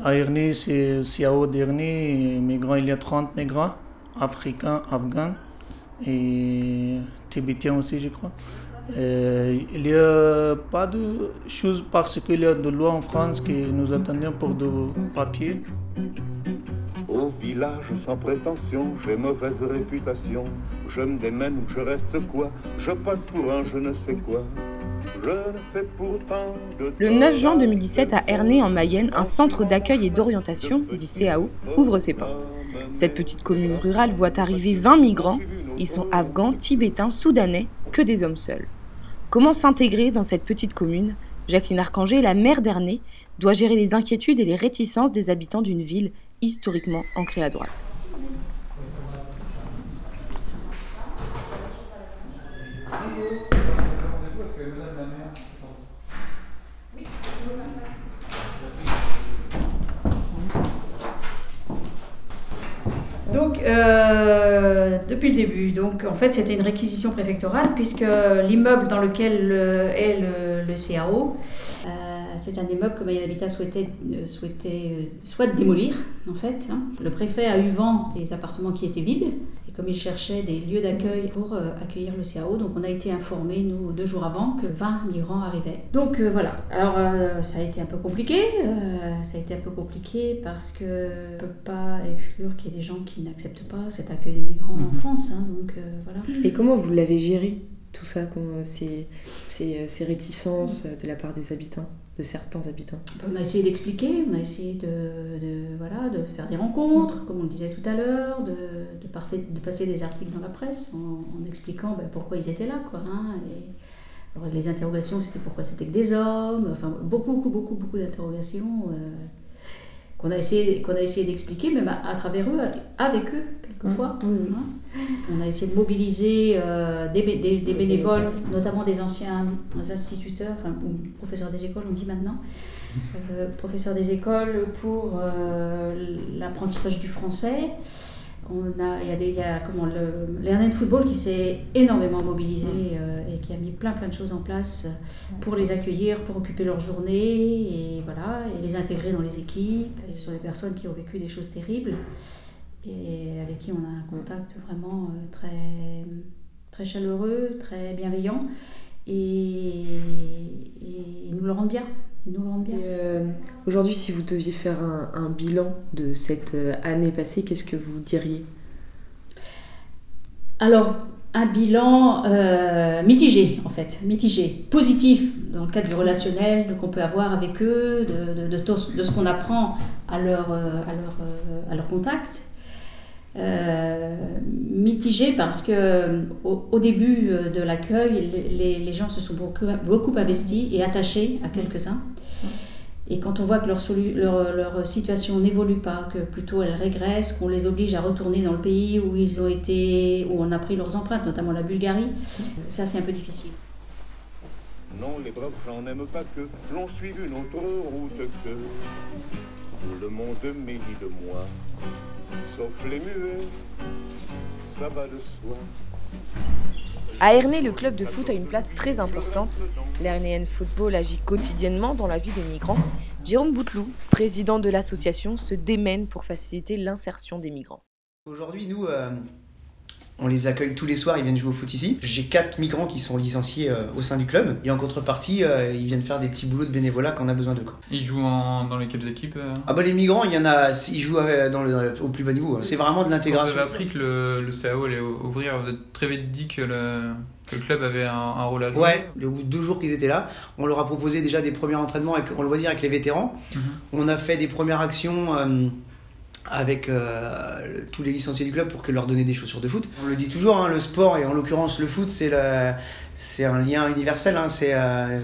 À Ernie, c'est Siao d'Ernie, migrants, il y a 30 migrants, africains, afghans et tibétains aussi, je crois. Euh, il n'y a pas de choses particulières de loi en France que nous attendions pour de papiers. Au village sans prétention, j'ai mauvaise réputation. Je me démène ou je reste quoi? Je passe pour un je ne sais quoi. Le 9 juin 2017, à Ernée, en Mayenne, un centre d'accueil et d'orientation, dit CAO, ouvre ses portes. Cette petite commune rurale voit arriver 20 migrants. Ils sont afghans, tibétains, soudanais, que des hommes seuls. Comment s'intégrer dans cette petite commune? Jacqueline Arcanger, la mère d'Ernée, doit gérer les inquiétudes et les réticences des habitants d'une ville historiquement ancrée à droite. Donc, euh, depuis le début, donc en fait, c'était une réquisition préfectorale puisque l'immeuble dans lequel est le, CAO, euh, c'est un immeuble que Mayenne Habitat souhaitait, euh, souhaitait souhaite démolir, en fait. hein. Le préfet a eu vent des appartements qui étaient vides et comme il cherchait des lieux d'accueil pour euh, accueillir le CAO, donc on a été informés, nous, deux jours avant, que 20 migrants arrivaient. Donc euh, voilà. Alors, euh, ça a été un peu compliqué. euh, ça a été un peu compliqué parce que on peut pas exclure qu'il y ait des gens qui n'acceptent pas cet accueil de migrants en France. hein. donc euh, voilà. Et comment vous l'avez géré, tout ça, ces, ces, ces réticences de la part des habitants, de certains habitants On a essayé d'expliquer, on a essayé de, de- voilà, de faire des rencontres, comme on le disait tout à l'heure, de, de, passer des articles dans la presse en, expliquant ben, pourquoi ils étaient là. Quoi, hein, alors, les interrogations, c'était pourquoi c'était que des hommes, enfin beaucoup, beaucoup, beaucoup, beaucoup d'interrogations euh, qu'on a essayé, qu'on a essayé d'expliquer, même à, à travers eux, avec eux, quelquefois. Oui, oui. hein. On a essayé de mobiliser euh, des, des- des bénévoles, notamment des anciens instituteurs, enfin, ou professeurs des écoles, on dit maintenant, euh, professeurs des écoles pour euh, l'apprentissage du français. On a, il y a, des, il y a comment, le, de football qui s'est énormément mobilisé euh, et qui a mis plein plein de choses en place pour les accueillir, pour occuper leur journée et, voilà, et les intégrer dans les équipes. Ce sont des personnes qui ont vécu des choses terribles et avec qui on a un contact vraiment euh, très, très chaleureux, très bienveillant et, et ils nous le rendent bien. Ils nous le rendent bien. Et, euh, Aujourd'hui, si vous deviez faire un, un bilan de cette euh, année passée, qu'est-ce que vous diriez? Alors, un bilan euh, mitigé, en fait, mitigé. Positif dans le cadre du relationnel qu'on peut avoir avec eux, de, de, de, tout- de ce qu'on apprend à leur, à leur, à leur contact. Euh, mitigé parce que au, au début de l'accueil, les gens se sont beaucoup, beaucoup investis et attachés à quelques-uns. Et quand on voit que leur, situation n'évolue pas, que plutôt elle régresse, qu'on les oblige à retourner dans le pays où ils ont été, où on a pris leurs empreintes, notamment la Bulgarie, ça c'est un peu difficile. Non, les braves gens n'aiment pas que l'on suive une autre route que tout le monde médit de moi, sauf les muets, ça va de soi. À Ernée, le club de foot a une place très importante. L'Ernéen Football agit quotidiennement dans la vie des migrants. Jérôme Bouteloup, président de l'association, se démène pour faciliter l'insertion des migrants. Aujourd'hui, nous, euh, on les accueille tous les soirs, ils viennent jouer au foot ici. J'ai quatre migrants qui sont licenciés euh, au sein du club. Et en contrepartie, euh, ils viennent faire des petits boulots de bénévolat quand on a besoin d'eux. quoi. Ils jouent en- dans lesquelles équipes euh? Ah bah les migrants, il y en a, ils jouent euh, dans le- au plus bas niveau. hein. C'est vraiment de Quand vous l'intégration. avez appris que le, le CAO allait ouvrir, vous êtes très vite dit que le, que le club avait un, un rôle à jouer. Ouais, au bout de deux jours qu'ils étaient là, on leur a proposé déjà des premiers entraînements avec, en loisir avec les vétérans. Mhm. On a fait des premières actions euh, avec euh, tous les licenciés du club pour que leur donner des chaussures de foot. On le dit toujours, hein, le sport et en l'occurrence le foot, c'est c'est un lien universel. hein, c'est euh,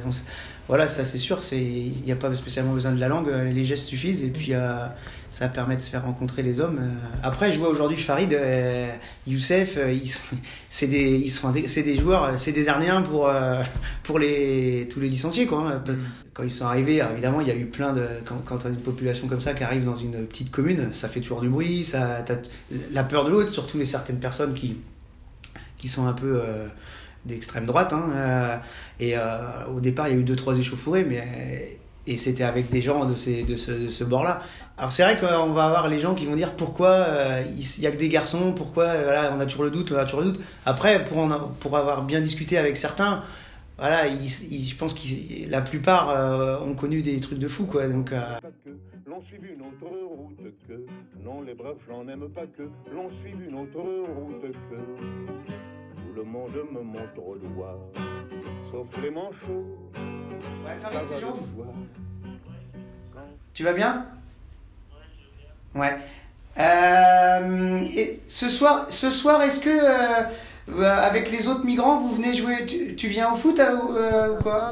voilà, ça c'est sûr, c'est il n'y a pas spécialement besoin de la langue, euh, les gestes suffisent et puis euh, ça permet de se faire rencontrer les hommes. euh. Après, je vois aujourd'hui Farid, euh, Youssef, euh, ils c'est des, ils sont, des- c'est des joueurs, c'est des Arnéens pour pour les tous les licenciés quoi. hein. Mhm. Quand ils sont arrivés, évidemment, il y a eu plein de quand quand t'as une population comme ça qui arrive dans une petite commune, ça fait toujours du bruit, ça la peur de l'autre, surtout les certaines personnes qui qui sont un peu d'extrême droite. hein, euh, et euh, au départ, il y a eu deux trois échauffourées, mais et c'était avec des gens de, ces, de ce, ce bord-là. Alors c'est vrai qu'on va avoir les gens qui vont dire pourquoi euh, il y a que des garçons, pourquoi voilà, on a toujours le doute, on a toujours le doute. Après, pour, en pour avoir bien discuté avec certains, voilà, je pense que la plupart ont connu des trucs de fou, quoi. Donc, l'on suive une autre que non les pas que l'on suive une autre que tout le monde me montre au doigt. Sauf les manchots. Ça va de soi. tu vas bien? Ouais. Euh, et ce soir, ce soir, est-ce que euh, euh, avec les autres migrants, vous venez jouer? Tu, tu viens au foot euh, ou, euh, ou quoi?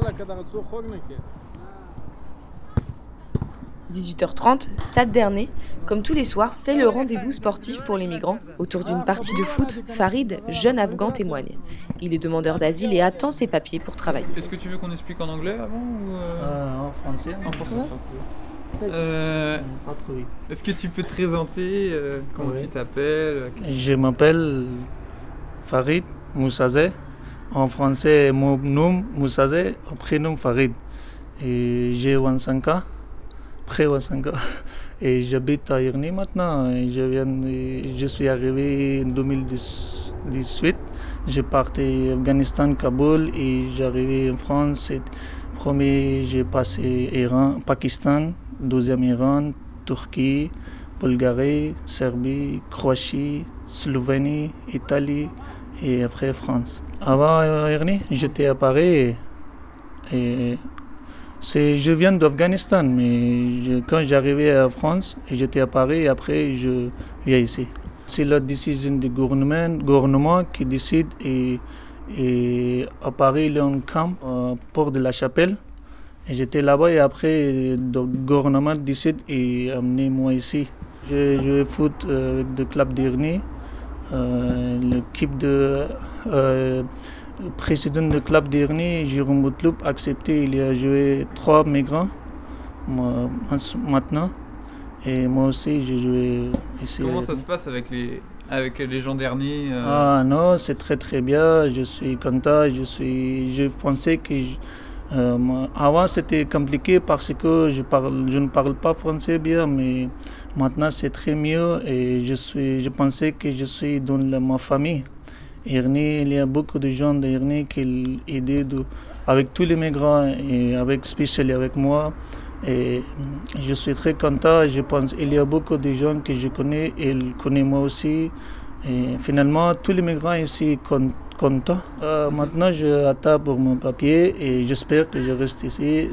18h30, Stade d'Ernée. Comme tous les soirs, c'est le rendez-vous sportif pour les migrants. Autour d'une partie de foot, Farid, jeune afghan, témoigne. Il est demandeur d'asile et attend ses papiers pour travailler. Est-ce que tu veux qu'on explique en anglais avant ou euh, Euh, en français En français. Ouais. Euh. Est-ce que tu peux te présenter euh, Comment Ouais. tu t'appelles Je m'appelle Farid Moussazé. En français, mon nom Moussazé, mon prénom Farid. Et j'ai 25 ans, près 25 ans. Et j'habite à Irni maintenant. Je, viens, je suis arrivé en 2018. J'ai parti Afghanistan, Kaboul et j'arrivé en France. Premier, j'ai passé Iran, Pakistan, deuxième Iran, Turquie, Bulgarie, Serbie, Croatie, Slovénie, Italie et après France. Avant euh, Ernie, j'étais à Paris et, je viens d'Afghanistan, mais quand j'arrivais à France, j'étais à Paris et après je viens ici. C'est la décision du gouvernement, qui décide et, à Paris, il y a un camp euh, port de la Chapelle. J'étais là-bas et après, le gouvernement décide et amener moi ici. J'ai joué foot avec le club d'Irni. Euh, L'équipe de euh, président du club d'Irni, Jérôme Boutloup, a accepté. Il a joué trois migrants moi, maintenant. Et moi aussi, j'ai joué ici. Comment ça se passe avec les, avec les gens derniers euh, Ah non, c'est très très bien. Je suis content. Je suis. Je pensais que. je- euh, avant c'était compliqué parce que je parle, je ne parle pas français bien, mais maintenant c'est très mieux et je suis. Je pensais que je suis dans la- ma famille. Il y a beaucoup de gens d'Ernie qui aident de- avec tous les migrants et avec spécialement avec moi. Et je suis très content. Je pense il y a beaucoup de gens que je connais ils connaissent moi aussi. Et finalement, tous les migrants ici sont contents. Euh, maintenant, je attends pour mon papier et j'espère que je reste ici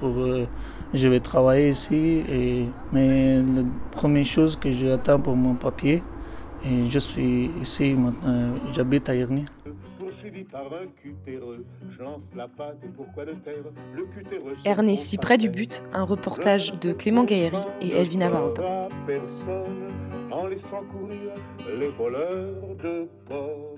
pour, euh, je vais travailler ici. Et, mais la première chose que j'attends pour mon papier, et je suis ici maintenant, j'habite à Irni. poursuivi par un cutéreux je lance la patte et pourquoi le taire? Le cutéreux Ernest, si près du but, un reportage de Clément Gaillery et Elvina Barotin. à personne en laissant courir les voleurs de pommes.